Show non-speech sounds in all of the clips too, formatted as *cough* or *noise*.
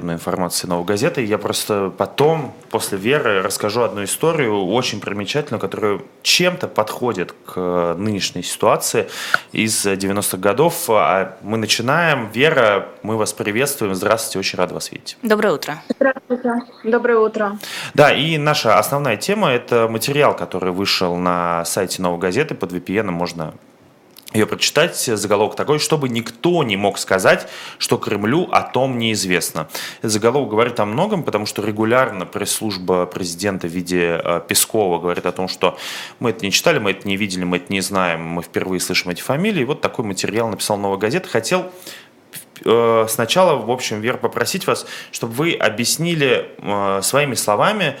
информации «Новой газеты». Я просто потом, после Веры, расскажу одну историю, очень примечательную, которая чем-то подходит к нынешней ситуации из 90-х годов. А мы начинаем. Вера, мы вас приветствуем. Здравствуйте, очень рад вас видеть. Доброе утро. Здравствуйте. Доброе утро. Да, и наша основная тема – это материал, который вышел на сайте «Новой газеты». Под VPN можно ее прочитать, заголовок такой, чтобы никто не мог сказать, что Кремлю о том неизвестно. Заголовок говорит о многом, потому что регулярно пресс-служба президента в виде э, Пескова говорит о том, что мы это не читали, мы это не видели, мы это не знаем, мы впервые слышим эти фамилии. И вот такой материал написал «Новая газета». Хотел э, сначала, в общем, Вер, попросить вас, чтобы вы объяснили э, своими словами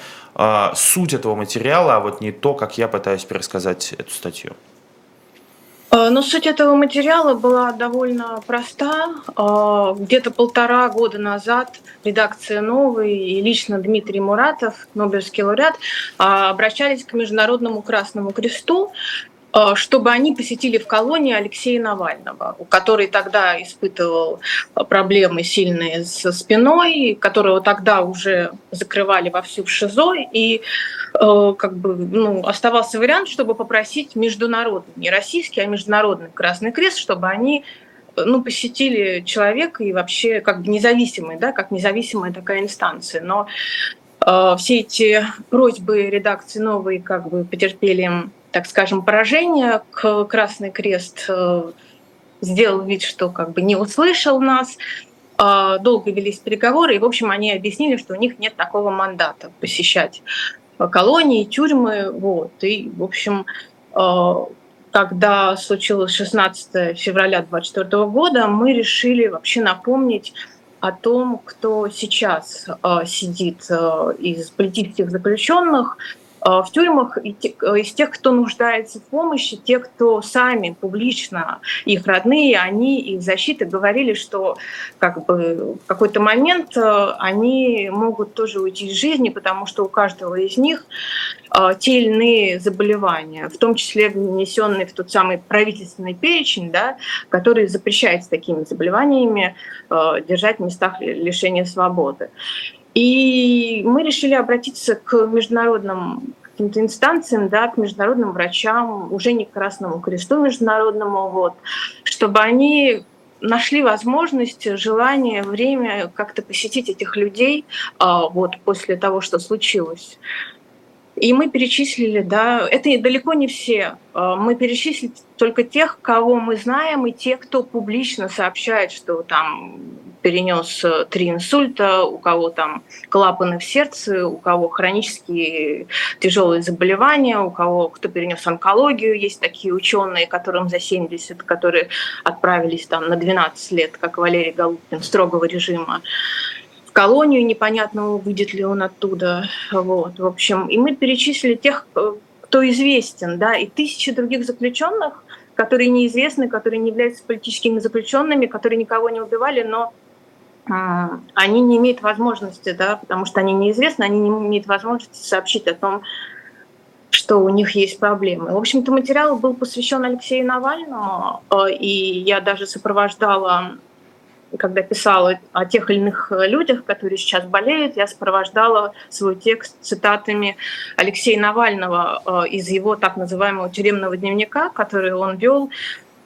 суть этого материала, а вот не то, как я пытаюсь пересказать эту статью. Э, ну, суть этого материала была довольно проста. Э, где-то полтора года назад редакция «Новой» и лично Дмитрий Муратов, Нобелевский лауреат, э, обращались к Международному Красному Кресту чтобы они посетили в колонии Алексея Навального, который тогда испытывал проблемы сильные со спиной, которого тогда уже закрывали вовсю в ШИЗО, и э, как бы, ну, оставался вариант, чтобы попросить международный, не российский, а международный Красный Крест, чтобы они ну, посетили человека и вообще как бы независимый, да, как независимая такая инстанция. Но э, все эти просьбы редакции новой как бы потерпели так скажем, поражение. Красный Крест э, сделал вид, что как бы не услышал нас. А, долго велись переговоры, и, в общем, они объяснили, что у них нет такого мандата посещать колонии, тюрьмы. Вот. И, в общем, э, когда случилось 16 февраля 2024 года, мы решили вообще напомнить о том, кто сейчас э, сидит из политических заключенных, Э, в тюрьмах э, из тех, кто нуждается в помощи, те, кто сами публично, их родные, они, их защиты говорили, что как бы в какой-то момент э, они могут тоже уйти из жизни, потому что у каждого из них те или иные заболевания, в том числе внесенные в тот самый правительственный перечень, да, который запрещает с такими заболеваниями держать в местах лишения свободы. И мы решили обратиться к международным каким-то инстанциям, да, к международным врачам, уже не к Красному Кресту международному, вот, чтобы они нашли возможность, желание, время как-то посетить этих людей а, вот, после того, что случилось. И мы перечислили, да, это далеко не все. А, мы перечислили только тех, кого мы знаем, и тех, кто публично сообщает, что там перенес э, три инсульта, у кого там клапаны в сердце, у кого хронические тяжелые заболевания, у кого кто перенес онкологию. Есть такие ученые, которым за 70, которые отправились там на 12 лет, как Валерий Голубкин, строгого режима в колонию, непонятно, выйдет ли он оттуда. Вот, в общем, и мы перечислили тех, э, кто известен, да, и тысячи других заключенных, которые неизвестны, которые не являются политическими заключенными, которые никого не убивали, но а, они не имеют возможности, да, потому что они неизвестны, они не имеют возможности сообщить о том, что у них есть проблемы. В общем-то, материал был посвящен Алексею Навальному, э, и я даже сопровождала, когда писала о тех или иных людях, которые сейчас болеют, я сопровождала свой текст цитатами Алексея Навального э, из его так называемого тюремного дневника, который он вел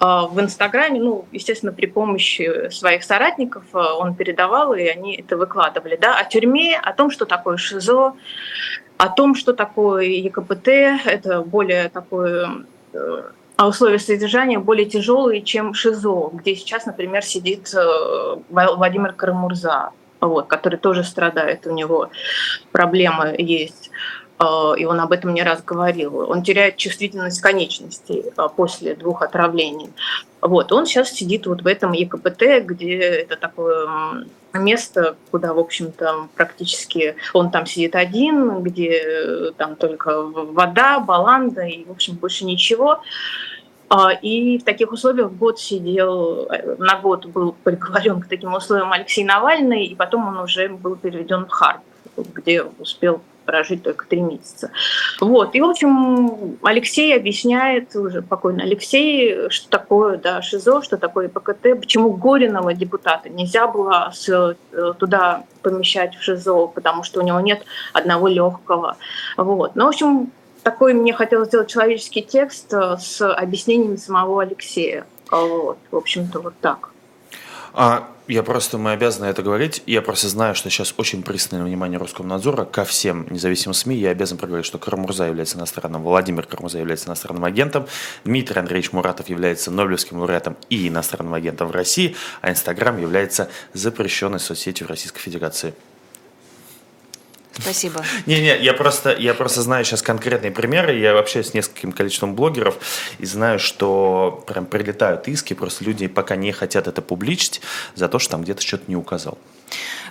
а, в Инстаграме, ну, естественно, при помощи своих соратников он передавал, и они это выкладывали, да, о тюрьме, о том, что такое ШИЗО, о том, что такое ЕКПТ, это более такое э, а условия содержания более тяжелые, чем ШИЗО, где сейчас, например, сидит э, Владимир Карамурза, вот, который тоже страдает, у него проблемы есть. Э, и он об этом не раз говорил, он теряет чувствительность конечностей э, после двух отравлений. Вот, он сейчас сидит вот в этом ЕКПТ, где это такое место, куда, в общем-то, практически он там сидит один, где э, там только вода, баланда и, в общем, больше ничего. А, и в таких условиях год сидел, на год был приговорен к таким условиям Алексей Навальный, и потом он уже был переведен в Харьков, где успел прожить только три месяца. Вот. И, в общем, Алексей объясняет, уже покойный Алексей, что такое да, ШИЗО, что такое ПКТ, почему Горинова депутата нельзя было э, туда помещать в ШИЗО, потому что у него нет одного легкого. Вот. Ну, в общем, такой мне хотелось сделать человеческий текст э, с объяснениями самого Алексея. Вот. В общем-то, вот так. А, я просто, мы обязаны это говорить. Я просто знаю, что сейчас очень пристальное внимание Роскомнадзора ко всем независимым СМИ. Я обязан проговорить, что Карамурза является иностранным, Владимир Карамурза является иностранным агентом, Дмитрий Андреевич Муратов является Нобелевским лауреатом и иностранным агентом в России, а Инстаграм является запрещенной соцсетью в Российской Федерации. Спасибо. Не-не, я просто, я просто знаю сейчас конкретные примеры. Я общаюсь с нескольким количеством блогеров и знаю, что прям прилетают иски, просто люди пока не хотят это публичить за то, что там где-то что-то не указал.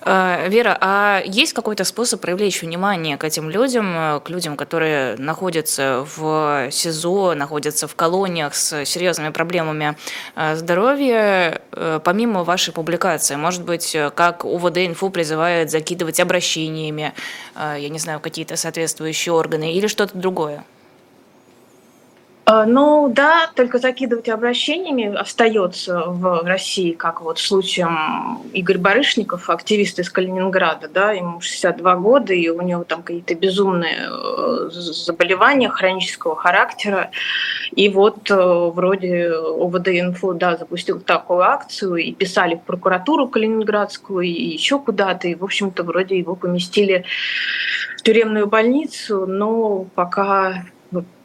Э, Вера, а есть какой-то способ привлечь внимание к этим людям, э, к людям, которые находятся в СИЗО, находятся в колониях с серьезными проблемами э, здоровья, помимо вашей публикации? Может быть, как УВД Инфо призывает закидывать обращениями, я не знаю, какие-то соответствующие органы или что-то другое? А, ну да, только закидывать обращениями остается в России, как вот случаем Игорь Барышников, активист из Калининграда, да, ему 62 года, и у него там какие-то безумные э, заболевания хронического характера. И вот э, вроде ОВД-инфо, да, запустил такую акцию, и писали в прокуратуру Калининградскую, и еще куда-то, и, в общем-то, вроде его поместили в тюремную больницу, но пока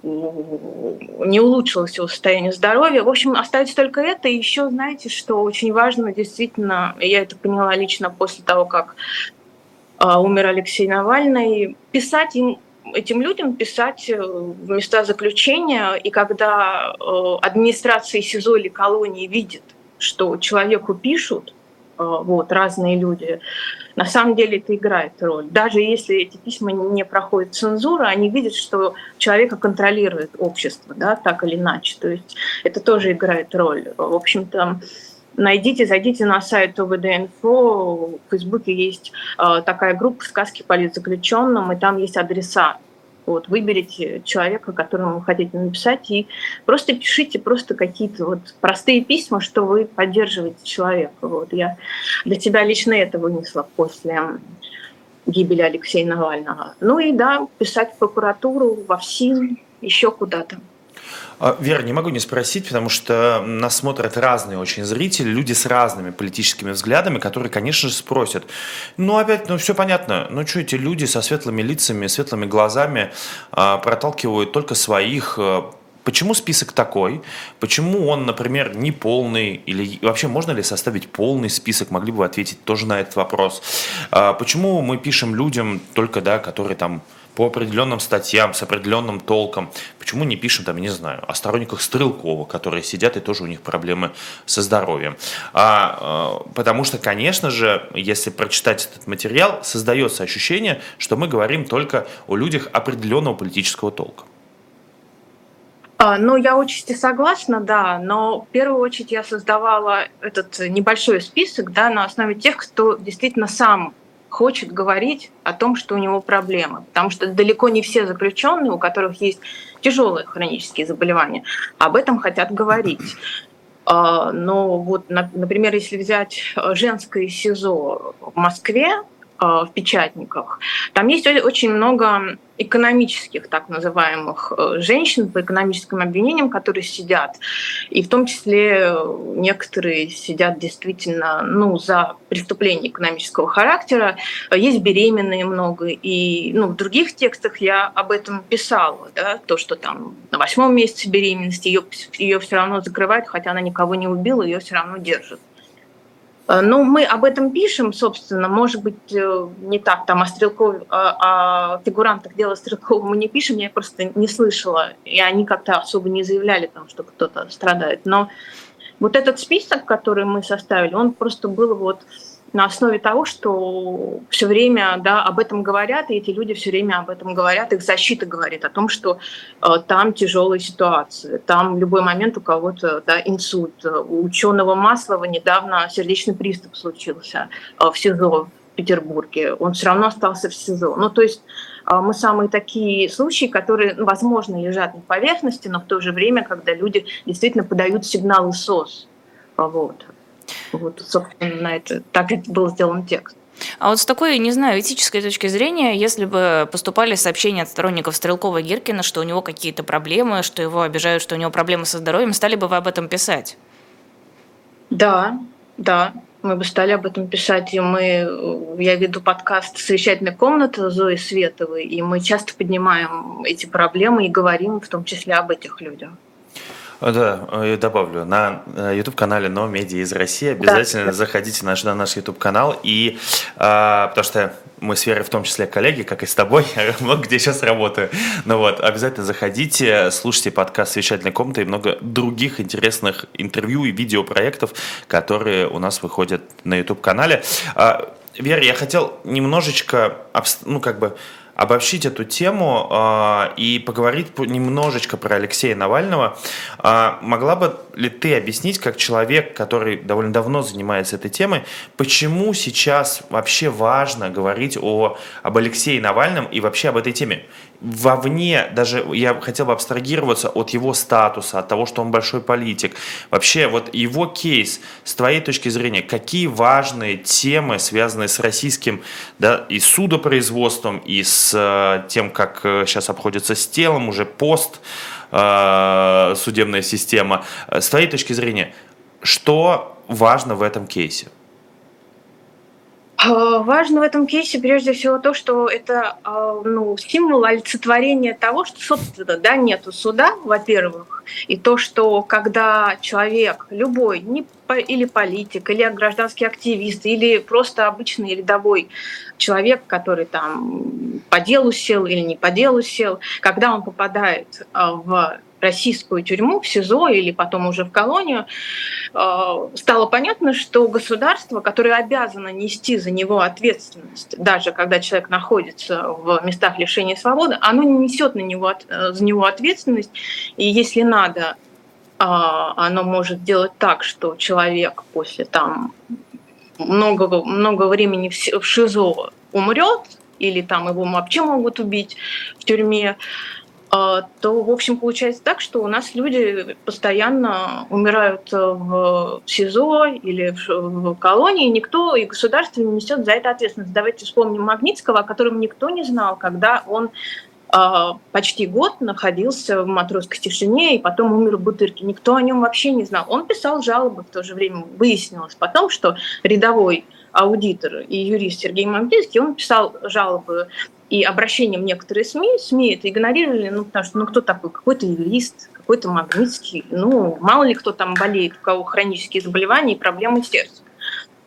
не улучшилось его состояние здоровья. В общем, остается только это. И еще, знаете, что очень важно, действительно, я это поняла лично после того, как а, умер Алексей Навальный, писать им этим людям писать э, в места заключения, и когда э, администрация СИЗО или колонии видит, что человеку пишут, э, вот, разные люди, на самом деле это играет роль. Даже если эти письма не проходят цензуру, они видят, что человека контролирует общество, да, так или иначе. То есть это тоже играет роль. В общем-то, найдите, зайдите на сайт ОВД-инфо, в Фейсбуке есть э, такая группа «Сказки политзаключенным», и там есть адреса вот, выберите человека, которому вы хотите написать, и просто пишите просто какие-то вот простые письма, что вы поддерживаете человека. Вот. Я для тебя лично это вынесла после гибели Алексея Навального. Ну и да, писать в прокуратуру, во ФСИН, еще куда-то. А, Вера, не могу не спросить, потому что нас смотрят разные очень зрители, люди с разными политическими взглядами, которые, конечно же, спросят, ну опять, ну все понятно, ну что эти люди со светлыми лицами, светлыми глазами а, проталкивают только своих а, Почему список такой? Почему он, например, не полный? Или вообще можно ли составить полный список? Могли бы вы ответить тоже на этот вопрос. Почему мы пишем людям только, да, которые там по определенным статьям с определенным толком. Почему не пишем, там, не знаю, о сторонниках Стрелкова, которые сидят и тоже у них проблемы со здоровьем. А, э, потому что, конечно же, если прочитать этот материал, создается ощущение, что мы говорим только о людях определенного политического толка. А, ну, я очень согласна, да, но в первую очередь я создавала этот небольшой список да, на основе тех, кто действительно сам хочет говорить о том, что у него проблемы. Потому что далеко не все заключенные, у которых есть тяжелые хронические заболевания, об этом хотят говорить. А, но вот, например, если взять женское СИЗО в Москве, в печатниках. Там есть очень много экономических так называемых э, женщин по экономическим обвинениям, которые сидят. И в том числе э, некоторые сидят действительно ну, за преступление экономического характера. Есть беременные много. И ну, в других текстах я об этом писала. Да, то, что там на восьмом месяце беременности ее, ее все равно закрывают, хотя она никого не убила, ее все равно держат. Э, ну, мы об этом пишем, собственно, может быть, э, не так, там о Стрелкове, о фигурантах дела Стрелкова мы не пишем, я просто не слышала, и они как-то особо не заявляли, там, что кто-то страдает. Но вот этот список, который мы составили, он просто был вот на основе того, что все время да, об этом говорят, и эти люди все время об этом говорят, их защита говорит о том, что э, там тяжелая ситуация, там в любой момент у кого-то да, инсульт. У ученого Маслова недавно сердечный приступ случился э, в СИЗО Петербурге, он все равно остался в СИЗО. Ну, то есть а, мы самые такие случаи, которые, ну, возможно, лежат на поверхности, но в то же время, когда люди действительно подают сигналы СОС. Вот. Вот, собственно, на это, так был сделан текст. А вот с такой, не знаю, этической точки зрения, если бы поступали сообщения от сторонников Стрелкова Гиркина, что у него какие-то проблемы, что его обижают, что у него проблемы со здоровьем, стали бы вы об этом писать? Да, да, мы бы стали об этом писать, и мы, я веду подкаст «Совещательная комната» Зои Световой, и мы часто поднимаем эти проблемы и говорим в том числе об этих людях. Да, я добавлю. На э, YouTube-канале «Но медиа из России» обязательно да. заходите на, на наш YouTube-канал. И, а, потому что мы с Верой в том числе коллеги, как и с тобой, *laughs* много где сейчас работаю. Ну вот, обязательно заходите, слушайте подкаст «Совещательная комната» и много других интересных интервью и видеопроектов, которые у нас выходят на YouTube-канале. А, Вера, я хотел немножечко, ну, как бы, обобщить эту тему э, и поговорить немножечко про Алексея Навального. Э, могла бы ли ты объяснить, как человек, который довольно давно занимается этой темой, почему сейчас вообще важно говорить о, об Алексее Навальном и вообще об этой теме? вовне, даже я хотел бы абстрагироваться от его статуса, от того, что он большой политик. Вообще, вот его кейс, с твоей точки зрения, какие важные темы, связанные с российским, да, и судопроизводством, и с э, тем, как сейчас э, обходится с телом, уже пост э, судебная система. С твоей точки зрения, что важно в этом кейсе? А, важно в этом кейсе прежде всего то, что это а, ну, символ олицетворения того, что, собственно, да, нету суда, во-первых, и то, что когда человек, любой, не или политик, или гражданский активист, или просто обычный рядовой человек, который там по делу сел или не по делу сел, когда он попадает а, в российскую тюрьму, в СИЗО или потом уже в колонию, э, стало понятно, что государство, которое обязано нести за него ответственность, даже когда человек находится в местах лишения свободы, оно не несет на него, э, за него ответственность. И если надо, э, оно может делать так, что человек после там много, много времени в ШИЗО умрет, или там его вообще могут убить в тюрьме, то, в общем, получается так, что у нас люди постоянно умирают в СИЗО или в колонии, никто и государство не несет за это ответственность. Давайте вспомним Магнитского, о котором никто не знал, когда он а, почти год находился в матросской тишине и потом умер в бутырке. Никто о нем вообще не знал. Он писал жалобы в то же время. Выяснилось потом, что рядовой аудитор и юрист Сергей Магнитский, он писал жалобы и обращением некоторые СМИ, СМИ это игнорировали, ну, потому что, ну, кто такой? Какой-то юрист, какой-то Магнитский, ну, мало ли кто там болеет, у кого хронические заболевания и проблемы сердца.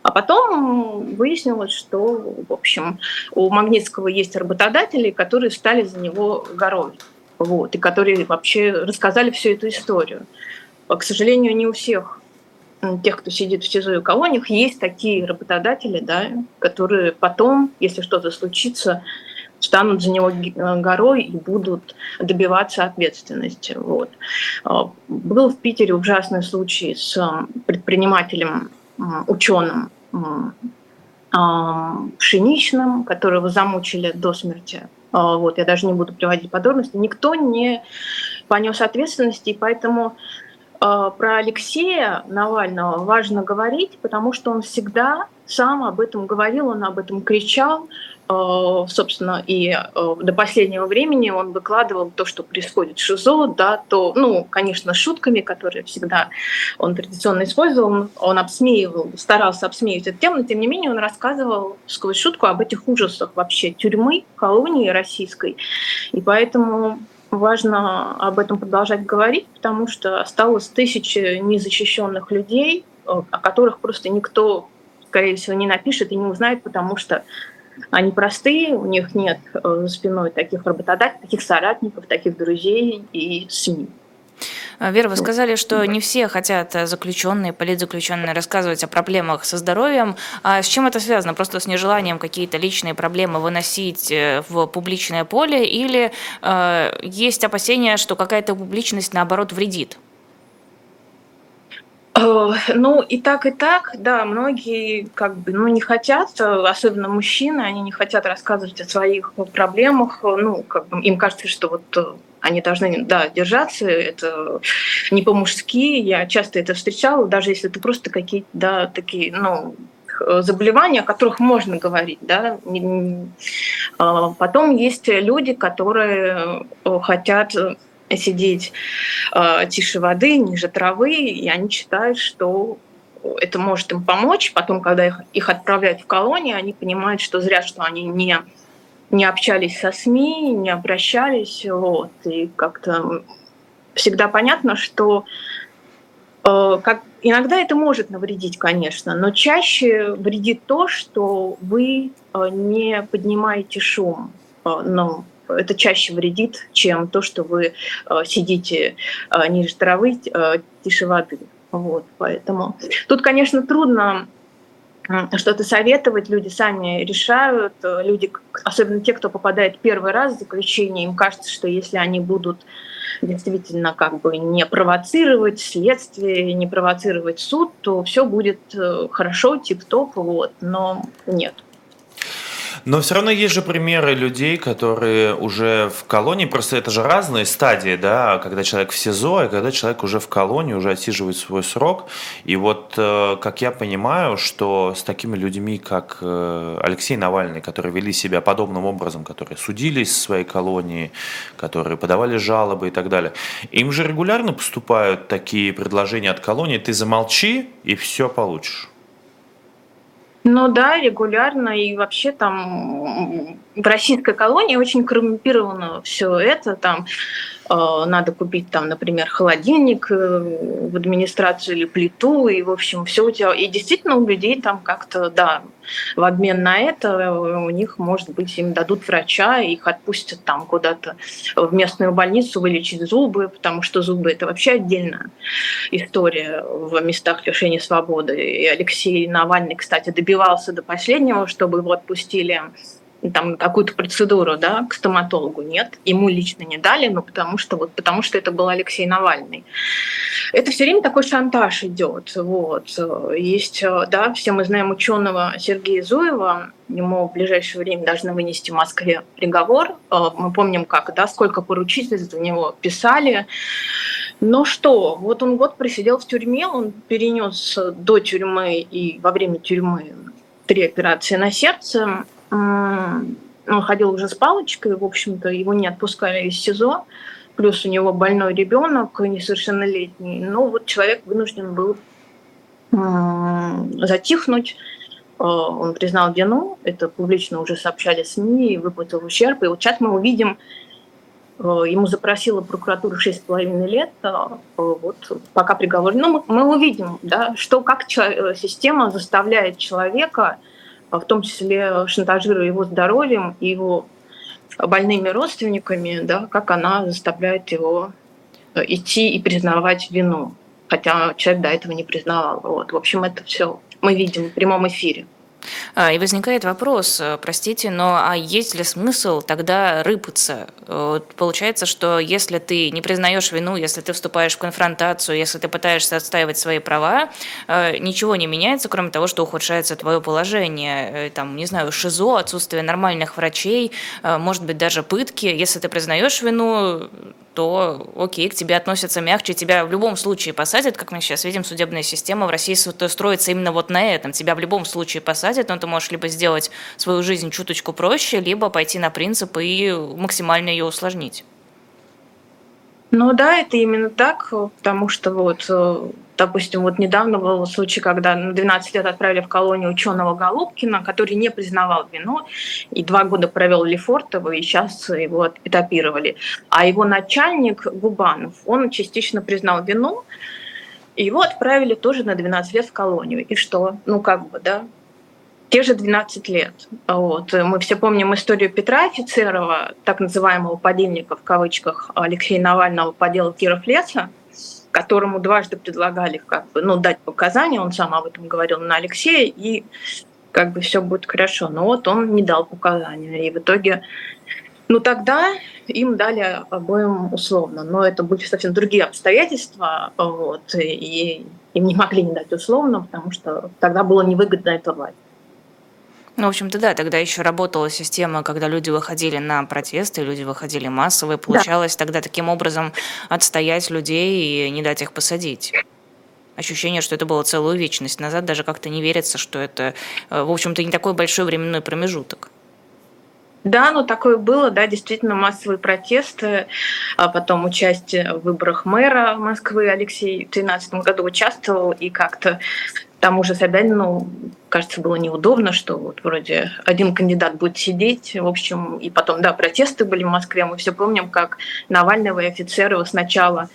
А потом выяснилось, что, в общем, у Магнитского есть работодатели, которые стали за него горой, вот, и которые вообще рассказали всю эту историю. К сожалению, не у всех тех, кто сидит в СИЗО и колониях, есть такие работодатели, да, которые потом, если что-то случится, станут за него э, горой и будут добиваться ответственности. Вот. А, был в Питере ужасный случай с э, предпринимателем, ученым Пшеничным, которого замучили до смерти. А, вот, я даже не буду приводить подробности. Никто не понес ответственности, и поэтому про Алексея Навального важно говорить, потому что он всегда сам об этом говорил, он об этом кричал, Э, собственно, и э, до последнего времени он выкладывал то, что происходит в ШИЗО, да, то, ну, конечно, шутками, которые всегда он традиционно использовал, он обсмеивал, старался обсмеивать эту тему, но тем не менее он рассказывал сквозь шутку об этих ужасах вообще тюрьмы, колонии российской. И поэтому важно об этом продолжать говорить, потому что осталось тысячи незащищенных людей, э, о которых просто никто, скорее всего, не напишет и не узнает, потому что они простые, у них нет э, за спиной таких работодателей, таких соратников, таких друзей и СМИ. А, Вера, вы сказали, что не все хотят э, заключенные, политзаключенные рассказывать о проблемах со здоровьем. А с чем это связано? Просто с нежеланием какие-то личные проблемы выносить э, в публичное поле или э, есть опасения, что какая-то публичность наоборот вредит? Э, ну, и так, и так, да, многие как бы, ну, не хотят, особенно мужчины, они не хотят рассказывать о своих проблемах, ну, как бы им кажется, что вот э, они должны, да, держаться, это не по-мужски, я часто это встречала, даже если это просто какие-то, да, такие, ну, заболевания, о которых можно говорить, да. А потом есть люди, которые э, хотят сидеть э, тише воды, ниже травы, и они считают, что это может им помочь. Потом, когда их, их отправляют в колонии, они понимают, что зря, что они не, не общались со СМИ, не обращались. Вот, и как-то всегда понятно, что э, как, иногда это может навредить, конечно, но чаще вредит то, что вы э, не поднимаете шум. Э, ну, это чаще вредит, чем то, что вы э, сидите э, ниже травы, э, тише воды. Вот, поэтому тут, конечно, трудно что-то советовать, люди сами решают, люди, особенно те, кто попадает первый раз в заключение, им кажется, что если они будут действительно как бы не провоцировать следствие, не провоцировать суд, то все будет хорошо, тип-топ, вот, но нет. Но все равно есть же примеры людей, которые уже в колонии, просто это же разные стадии, да, когда человек в СИЗО, и когда человек уже в колонии, уже отсиживает свой срок. И вот, э, как я понимаю, что с такими людьми, как э, Алексей Навальный, которые вели себя подобным образом, которые судились в своей колонии, которые подавали жалобы и так далее, им же регулярно поступают такие предложения от колонии, ты замолчи, и все получишь. Ну да, регулярно. И вообще там в российской колонии очень коррумпировано все это. Там надо купить там, например, холодильник э, в администрацию или плиту, и, в общем, все у тебя. И действительно у людей там как-то, да, в обмен на это у них, может быть, им дадут врача, их отпустят там куда-то в местную больницу вылечить зубы, потому что зубы – это вообще отдельная история в местах лишения свободы. И Алексей Навальный, кстати, добивался до последнего, чтобы его отпустили там какую-то процедуру, да, к стоматологу нет, ему лично не дали, но потому что вот потому что это был Алексей Навальный. Это все время такой шантаж идет, вот. Есть, да, все мы знаем ученого Сергея Зуева, ему в ближайшее время должны вынести в Москве приговор. Мы помним, как, да, сколько поручительств за него писали. Но что, вот он год просидел в тюрьме, он перенес до тюрьмы и во время тюрьмы три операции на сердце, он ходил уже с палочкой, в общем-то, его не отпускали из СИЗО, плюс у него больной ребенок, несовершеннолетний. Но вот человек вынужден был затихнуть, э, он признал вину, это публично уже сообщали СМИ, выплатил ущерб. И вот сейчас мы увидим, э, ему запросила прокуратура 6,5 лет, э, вот пока приговор. Ну, мы, мы увидим, да, что, как система заставляет человека а в том числе шантажируя его здоровьем и его больными родственниками, да, как она заставляет его э, идти и признавать вину, хотя человек до этого не признавал. Вот. В общем, это все мы видим в прямом эфире. А, и возникает вопрос, э, простите, но а есть ли смысл тогда рыпаться? Получается, что если ты не признаешь вину, если ты вступаешь в конфронтацию, если ты пытаешься отстаивать свои права, э, ничего не меняется, кроме того, что ухудшается твое положение. Э, там, не знаю, ШИЗО, отсутствие нормальных врачей, может быть, даже пытки. Если ты признаешь вину, то окей, к тебе относятся мягче, тебя в любом случае посадят, как мы сейчас видим, судебная система в России строится именно вот на этом. Тебя в любом случае посадят, но ты можешь либо сделать свою жизнь чуточку проще, либо пойти на принцип и максимально ее усложнить. Ну да, это именно так, потому что вот э, Допустим, вот недавно был случай, когда на 12 лет отправили в колонию ученого Голубкина, который не признавал вину, и два года провел Лефортово, и сейчас его этапировали. А его начальник Губанов, он частично признал вину, и его отправили тоже на 12 лет в колонию. И что? Ну, как бы, да, те же 12 лет. Вот. Мы все помним историю Петра Офицерова, так называемого подельника в кавычках Алексея Навального по делу Киров леса, которому дважды предлагали как бы, ну, дать показания, он сам об этом говорил на Алексея, и как бы все будет хорошо. Но вот он не дал показания. И в итоге, ну тогда им дали обоим условно. Но это были совсем другие обстоятельства. Вот, и им не могли не дать условно, потому что тогда было невыгодно это власть. Ну, в общем-то, да, тогда еще работала система, когда люди выходили на протесты, люди выходили массово, и получалось да. тогда таким образом отстоять людей и не дать их посадить. Ощущение, что это было целую вечность назад, даже как-то не верится, что это, э, в общем-то, не такой большой временной промежуток. Да, ну такое было, да, действительно массовые протесты, а потом участие в выборах мэра Москвы. Алексей в 2013 году участвовал, и как-то там уже Собянину, кажется, было неудобно, что вот вроде один кандидат будет сидеть. В общем, и потом, да, протесты были в Москве. Мы все помним, как Навального и офицеры его сначала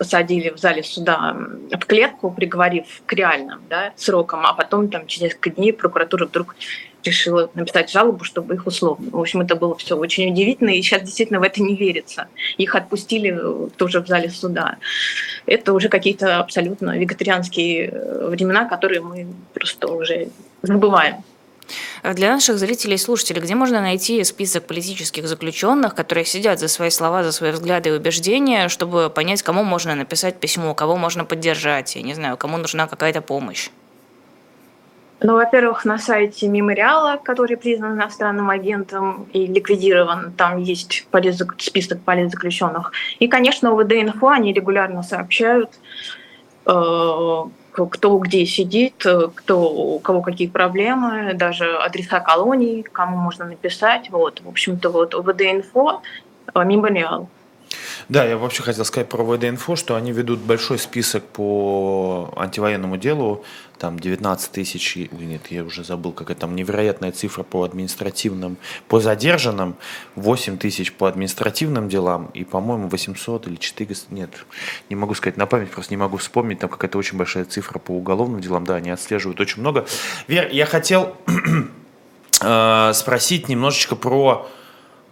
посадили в зале суда в клетку, приговорив к реальным да, срокам, а потом там через несколько дней прокуратура вдруг решила написать жалобу, чтобы их условно. В общем, это было все очень удивительно, и сейчас действительно в это не верится. Их отпустили тоже в зале суда. Это уже какие-то абсолютно вегетарианские э, времена, которые мы просто уже забываем. Для наших зрителей и слушателей, где можно найти список политических заключенных, которые сидят за свои слова, за свои взгляды и убеждения, чтобы понять, кому можно написать письмо, кого можно поддержать, я не знаю, кому нужна какая-то помощь? Ну, во-первых, на сайте мемориала, который признан иностранным агентом и ликвидирован, там есть список политзаключенных. И, конечно, УВД-инфо, они регулярно сообщают, э, кто где сидит, кто, у кого какие проблемы, даже адреса колоний, кому можно написать. Вот, в общем-то, вот УВД-инфо, э, мемориал. Да, я вообще хотел сказать про ВД-инфо, что они ведут большой список по антивоенному делу, там 19 тысяч, нет, я уже забыл, какая там невероятная цифра по административным, по задержанным, 8 тысяч по административным делам, и, по-моему, 800 или 400, нет, не могу сказать на память, просто не могу вспомнить, там какая-то очень большая цифра по уголовным делам, да, они отслеживают очень много. Вер, я хотел *clears throat* э, спросить немножечко про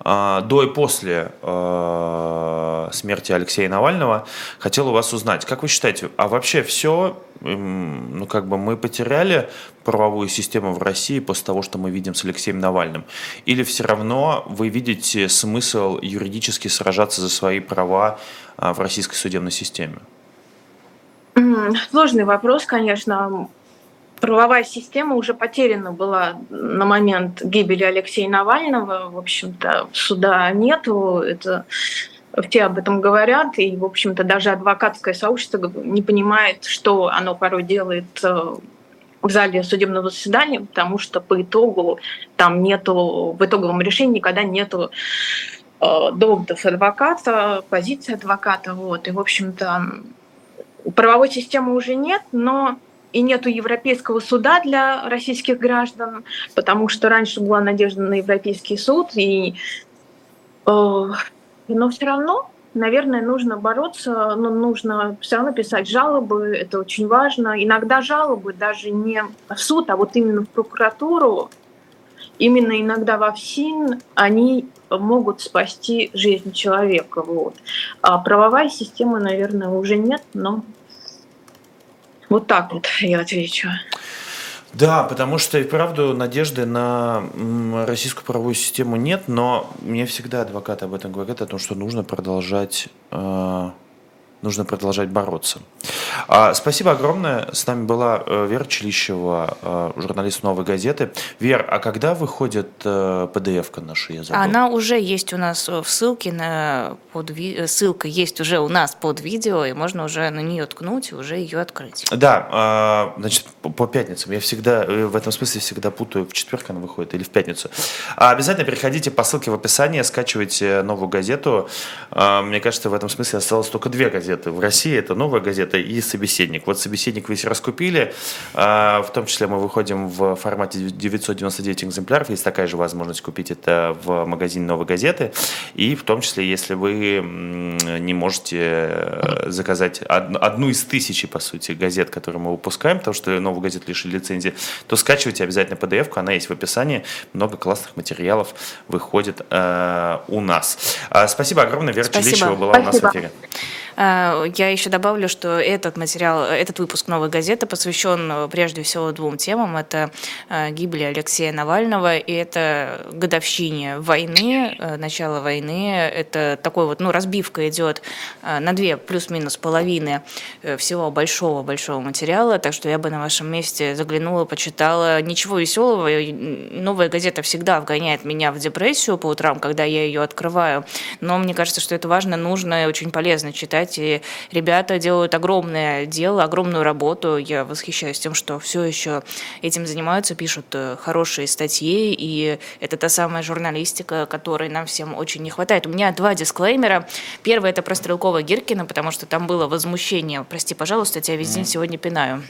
до и после э, смерти Алексея Навального. Хотел у вас узнать, как вы считаете, а вообще все, ну как бы мы потеряли правовую систему в России после того, что мы видим с Алексеем Навальным? Или все равно вы видите смысл юридически сражаться за свои права в российской судебной системе? Сложный вопрос, конечно правовая система уже потеряна была на момент гибели Алексея Навального. В общем-то, суда нету. Это все об этом говорят, и, в общем-то, даже адвокатское сообщество не понимает, что оно порой делает э, в зале судебного заседания, потому что по итогу там нету, в итоговом решении никогда нету э, доводов адвоката, позиции адвоката. Вот. И, в общем-то, правовой системы уже нет, но и нету европейского суда для российских граждан, потому что раньше была надежда на Европейский суд, и, э, но все равно, наверное, нужно бороться, но нужно все равно писать жалобы, это очень важно. Иногда жалобы даже не в суд, а вот именно в прокуратуру, именно иногда во ФСИН, они могут спасти жизнь человека. Вот. А правовая система, наверное, уже нет, но вот так вот я отвечу. Да, потому что и правду надежды на российскую правовую систему нет, но мне всегда адвокаты об этом говорят, о том, что нужно продолжать э, нужно продолжать бороться. А, спасибо огромное. С нами была э, Вера Челищева, э, журналист «Новой газеты». Вер, а когда выходит э, PDF-ка наша? Я забыл. Она уже есть у нас в ссылке, на, под, ссылка есть уже у нас под видео, и можно уже на нее ткнуть и уже ее открыть. Да, а, значит, по пятницам. Я всегда, в этом смысле всегда путаю, в четверг она выходит или в пятницу. А обязательно переходите по ссылке в описании, скачивайте новую газету. Мне кажется, в этом смысле осталось только две газеты газеты. В России это новая газета и собеседник. Вот собеседник весь раскупили. А, в том числе мы выходим в формате 999 экземпляров. Есть такая же возможность купить это в магазине новой газеты. И в том числе, если вы не можете э, заказать одну из тысячи, по сути, газет, которые мы выпускаем, потому что новую газету лишили лицензии, то скачивайте обязательно PDF-ку, она есть в описании. Много классных материалов выходит э, у нас. А, спасибо огромное. Вера Спасибо. Была Спасибо. у нас в эфире. А, я еще добавлю, что этот материал, этот выпуск «Новой газеты» посвящен э, прежде всего двум темам. Это э, гибели Алексея Навального и это годовщине войны, э, начало войны. Это такой вот, ну, разбивка идет на две плюс-минус половины всего большого-большого материала, так что я бы на вашем месте заглянула, почитала. Ничего веселого. «Новая газета» всегда вгоняет меня в депрессию по утрам, когда я ее открываю, но мне кажется, что это важно, нужно и очень полезно читать. И ребята делают огромное дело, огромную работу. Я восхищаюсь тем, что все еще этим занимаются, пишут э, хорошие статьи, и это та самая журналистика, которой нам всем очень не хватает. У меня два дисклеймера. Первый – это про Стрелкова Гиркина, потому что там было возмущение. Прости, пожалуйста, тебя весь день сегодня пинаю.